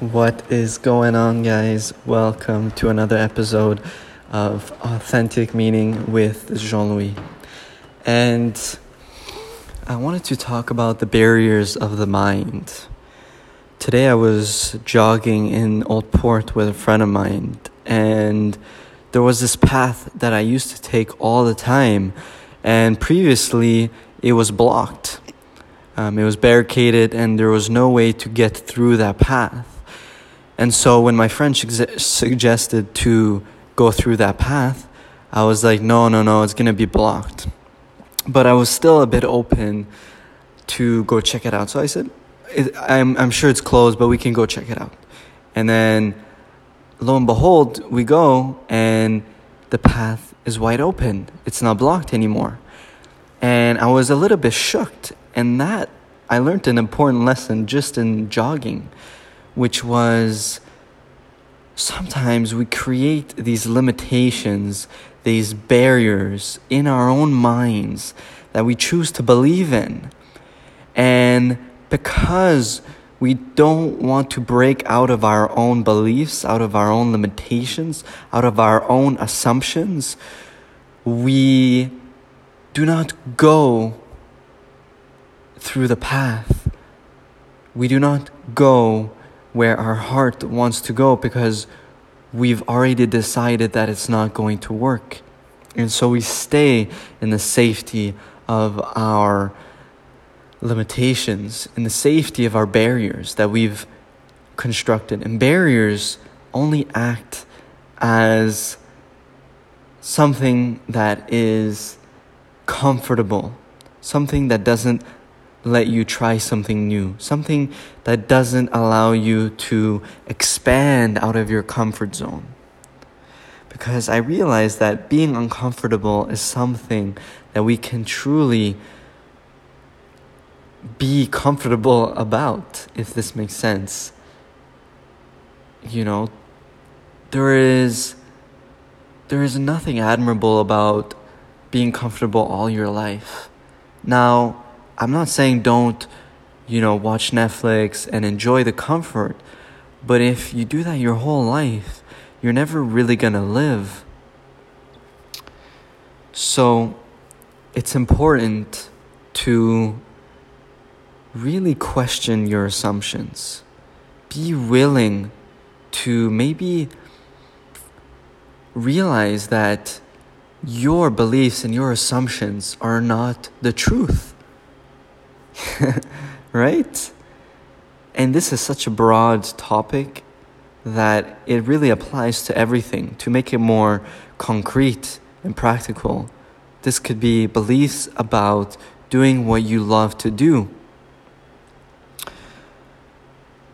What is going on, guys? Welcome to another episode of Authentic Meaning with Jean Louis. And I wanted to talk about the barriers of the mind. Today I was jogging in Old Port with a friend of mine, and there was this path that I used to take all the time, and previously it was blocked. Um, it was barricaded, and there was no way to get through that path. And so when my friend su- suggested to go through that path, I was like, no, no, no, it's going to be blocked. But I was still a bit open to go check it out. So I said, I'm, I'm sure it's closed, but we can go check it out. And then lo and behold, we go and the path is wide open. It's not blocked anymore. And I was a little bit shocked. And that I learned an important lesson just in jogging which was sometimes we create these limitations, these barriers in our own minds that we choose to believe in. And because we don't want to break out of our own beliefs, out of our own limitations, out of our own assumptions, we do not go through the path. We do not go where our heart wants to go because we've already decided that it's not going to work. And so we stay in the safety of our limitations, in the safety of our barriers that we've constructed. And barriers only act as something that is comfortable, something that doesn't let you try something new, something that doesn't allow you to expand out of your comfort zone. Because I realize that being uncomfortable is something that we can truly be comfortable about, if this makes sense. You know, there is there is nothing admirable about being comfortable all your life. Now, I'm not saying don't, you know, watch Netflix and enjoy the comfort, but if you do that your whole life, you're never really gonna live. So, it's important to really question your assumptions. Be willing to maybe realize that your beliefs and your assumptions are not the truth. right? And this is such a broad topic that it really applies to everything. To make it more concrete and practical, this could be beliefs about doing what you love to do.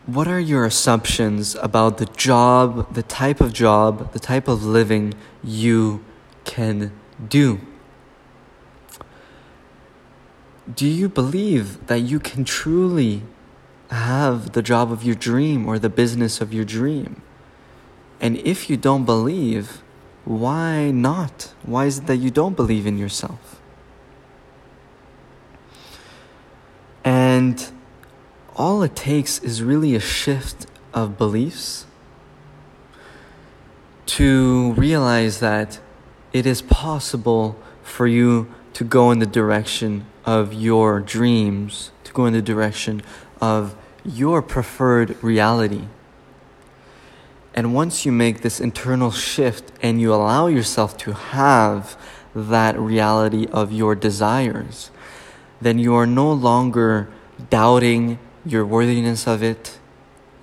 What are your assumptions about the job, the type of job, the type of living you can do? Do you believe that you can truly have the job of your dream or the business of your dream? And if you don't believe, why not? Why is it that you don't believe in yourself? And all it takes is really a shift of beliefs to realize that it is possible for you to go in the direction of your dreams, to go in the direction of your preferred reality. And once you make this internal shift and you allow yourself to have that reality of your desires, then you are no longer doubting your worthiness of it.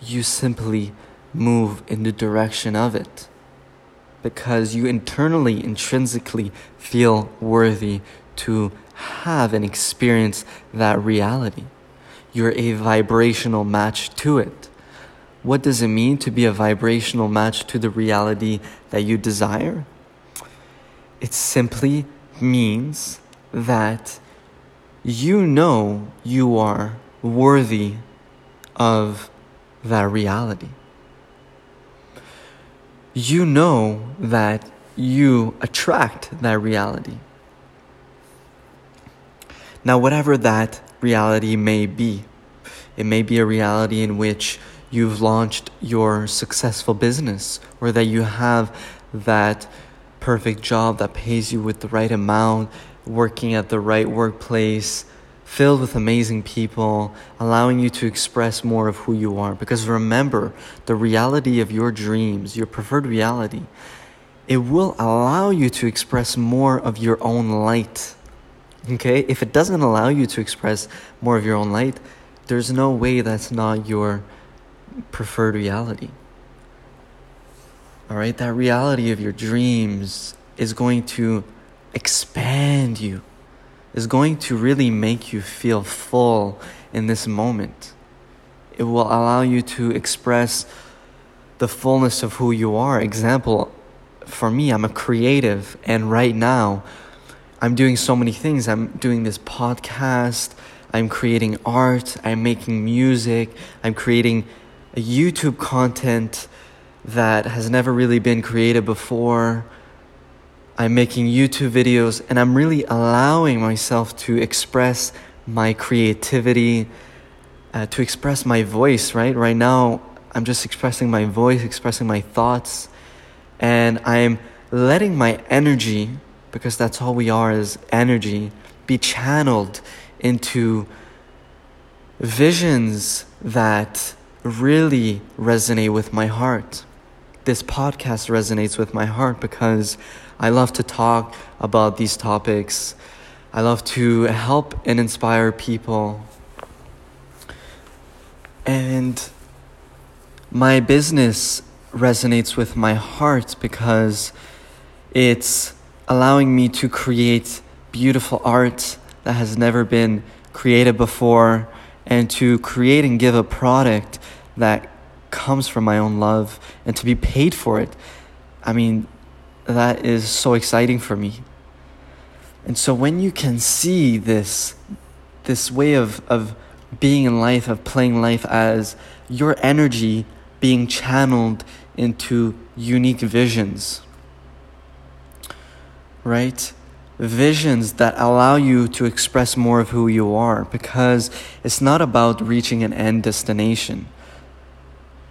You simply move in the direction of it because you internally, intrinsically feel worthy to have and experience that reality. You're a vibrational match to it. What does it mean to be a vibrational match to the reality that you desire? It simply means that you know you are worthy of that reality. You know that you attract that reality. Now, whatever that reality may be, it may be a reality in which you've launched your successful business or that you have that perfect job that pays you with the right amount, working at the right workplace, filled with amazing people, allowing you to express more of who you are. Because remember, the reality of your dreams, your preferred reality, it will allow you to express more of your own light. Okay? If it doesn't allow you to express more of your own light, there's no way that's not your preferred reality. All right? That reality of your dreams is going to expand you, is going to really make you feel full in this moment. It will allow you to express the fullness of who you are. Example, for me, I'm a creative, and right now, I'm doing so many things. I'm doing this podcast, I'm creating art, I'm making music, I'm creating a YouTube content that has never really been created before. I'm making YouTube videos and I'm really allowing myself to express my creativity, uh, to express my voice, right? Right now, I'm just expressing my voice, expressing my thoughts, and I'm letting my energy, because that's all we are is energy, be channeled into visions that really resonate with my heart. This podcast resonates with my heart because I love to talk about these topics. I love to help and inspire people. And my business resonates with my heart because it's allowing me to create beautiful art that has never been created before and to create and give a product that comes from my own love and to be paid for it. I mean, that is so exciting for me. And so when you can see this this way of, of being in life, of playing life as your energy being channeled into unique visions, right? visions that allow you to express more of who you are because it's not about reaching an end destination.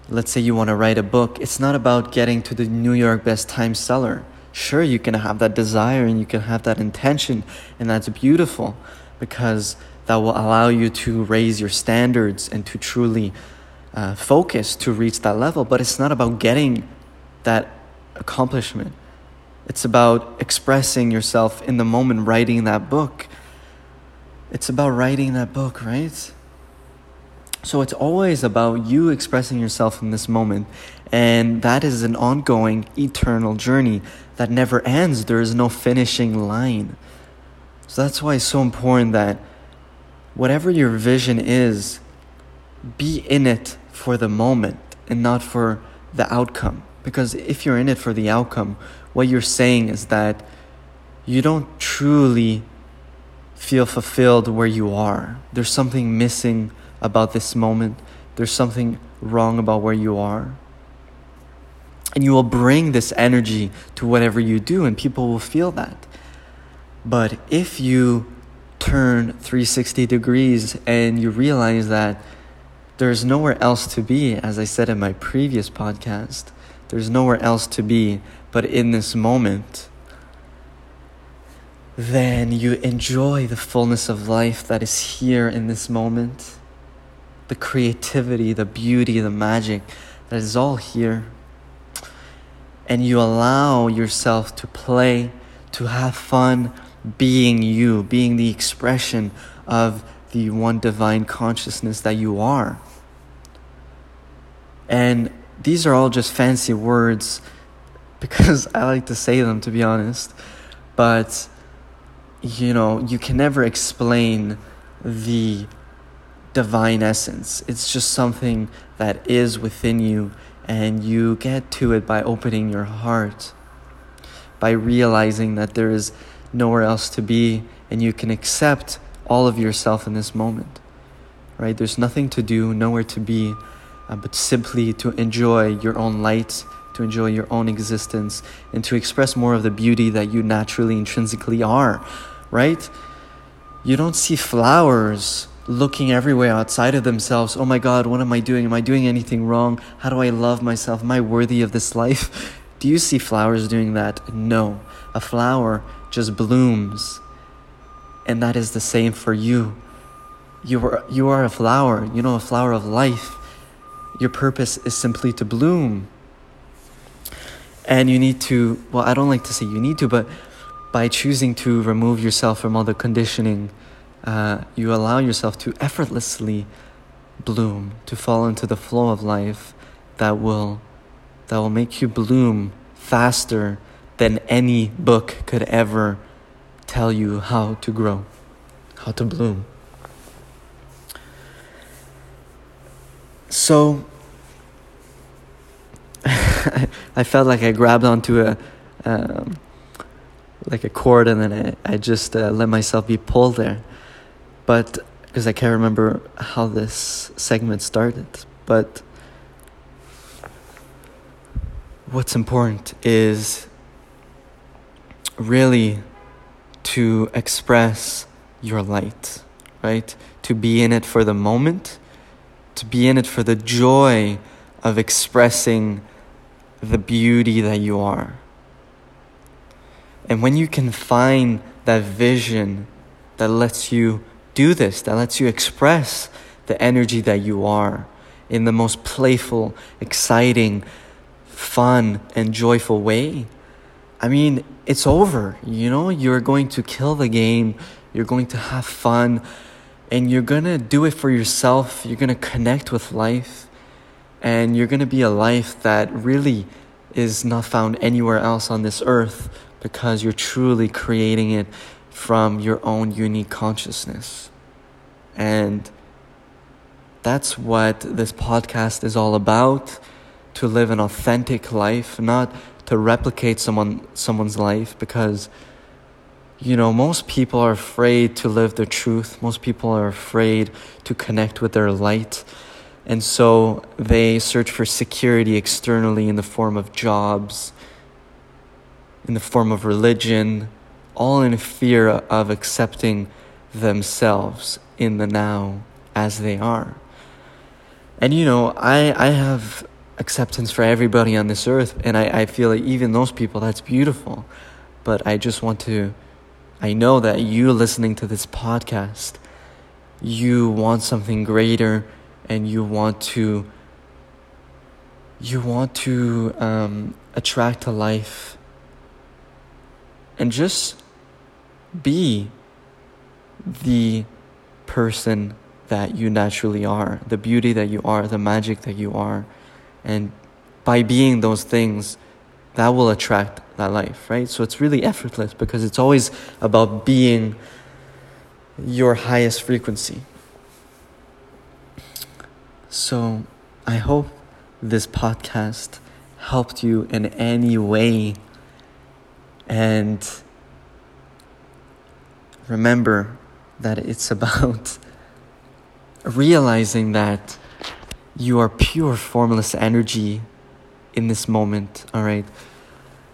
Let's say you want to write a book, it's not about getting to the New York best time seller. Sure, you can have that desire and you can have that intention, and that's beautiful because that will allow you to raise your standards and to truly uh, focus to reach that level. But it's not about getting that accomplishment. It's about expressing yourself in the moment, writing that book. It's about writing that book, right? So it's always about you expressing yourself in this moment. And that is an ongoing, eternal journey that never ends. There is no finishing line. So that's why it's so important that whatever your vision is, be in it for the moment and not for the outcome. Because if you're in it for the outcome, what you're saying is that you don't truly feel fulfilled where you are. There's something missing about this moment, there's something wrong about where you are. And you will bring this energy to whatever you do, and people will feel that. But if you turn 360 degrees and you realize that there's nowhere else to be, as I said in my previous podcast, there's nowhere else to be but in this moment, then you enjoy the fullness of life that is here in this moment. The creativity, the beauty, the magic that is all here. And you allow yourself to play, to have fun being you, being the expression of the one divine consciousness that you are. And these are all just fancy words because I like to say them to be honest. But you know, you can never explain the divine essence. It's just something that is within you, and you get to it by opening your heart, by realizing that there is nowhere else to be, and you can accept all of yourself in this moment. Right? There's nothing to do, nowhere to be, uh, but simply to enjoy your own light to enjoy your own existence, and to express more of the beauty that you naturally, intrinsically are, right? You don't see flowers looking everywhere outside of themselves. Oh my God, what am I doing? Am I doing anything wrong? How do I love myself? Am I worthy of this life? Do you see flowers doing that? No. A flower just blooms. And that is the same for you. You are, you are a flower, you know, a flower of life. Your purpose is simply to bloom. And you need to, well, I don't like to say you need to, but by choosing to remove yourself from all the conditioning, uh, you allow yourself to effortlessly bloom, to fall into the flow of life that will that will make you bloom faster than any book could ever tell you how to grow, how to bloom. So I felt like I grabbed onto a um, like a cord and then I, I just uh, let myself be pulled there. But because I can't remember how this segment started, but what's important is really to express your light, right? To be in it for the moment, to be in it for the joy of expressing the beauty that you are. And when you can find that vision that lets you do this, that lets you express the energy that you are in the most playful, exciting, fun and joyful way, I mean, it's over. You know, you're going to kill the game, you're going to have fun, and you're to do it for yourself. You're to connect with life, and you're to be a life that really is not found anywhere else on this earth because you're truly creating it from your own unique consciousness. And that's what this podcast is all about to live an authentic life, not to replicate someone someone's life because you know, most people are afraid to live their truth. Most people are afraid to connect with their light. And so they search for security externally in the form of jobs, in the form of religion, all in fear of accepting themselves in the now as they are. And you know, I, I have acceptance for everybody on this earth. And I, I feel like even those people, that's beautiful. But I just want to, I know that you listening to this podcast, you want something greater and you want to, you want to um, attract a life and just be the person that you naturally are, the beauty that you are, the magic that you are. And by being those things, that will attract that life, right? So it's really effortless because it's always about being your highest frequency. So I hope this podcast helped you in any way. And remember that it's about realizing that you are pure formless energy in this moment, all right?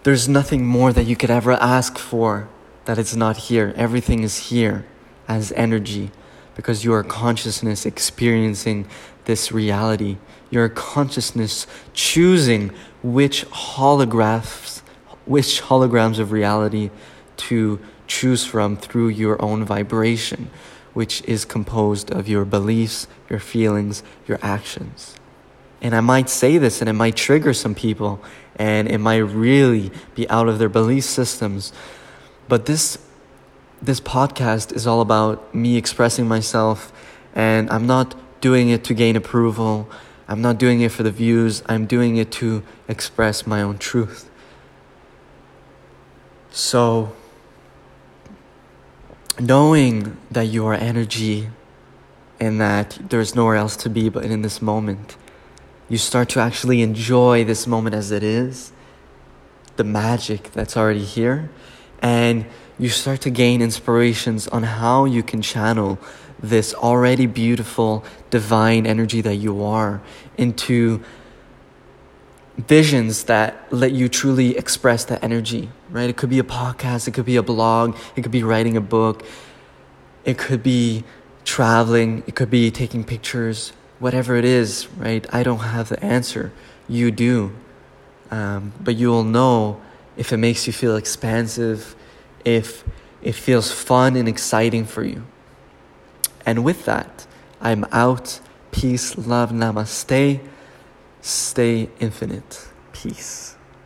There's nothing more that you could ever ask for that it's not here. Everything is here as energy because you are consciousness experiencing this reality. Your consciousness choosing which holographs, which holograms of reality to choose from through your own vibration which is composed of your beliefs, your feelings, your actions. And I might say this and it might trigger some people and it might really be out of their belief systems. But this this podcast is all about me expressing myself and I'm not doing it to gain approval. I'm not doing it for the views. I'm doing it to express my own truth. So knowing that you are energy and that there's nowhere else to be but in this moment, you start to actually enjoy this moment as it is, the magic that's already here, and you start to gain inspirations on how you can channel this already beautiful divine energy that you are into visions that let you truly express that energy, right? It could be a podcast, it could be a blog, it could be writing a book, it could be traveling, it could be taking pictures, whatever it is, right? I don't have the answer. You do. Um, but you will know if it makes you feel expansive, if it feels fun and exciting for you. And with that, I'm out. Peace, love, namaste. Stay infinite. Peace.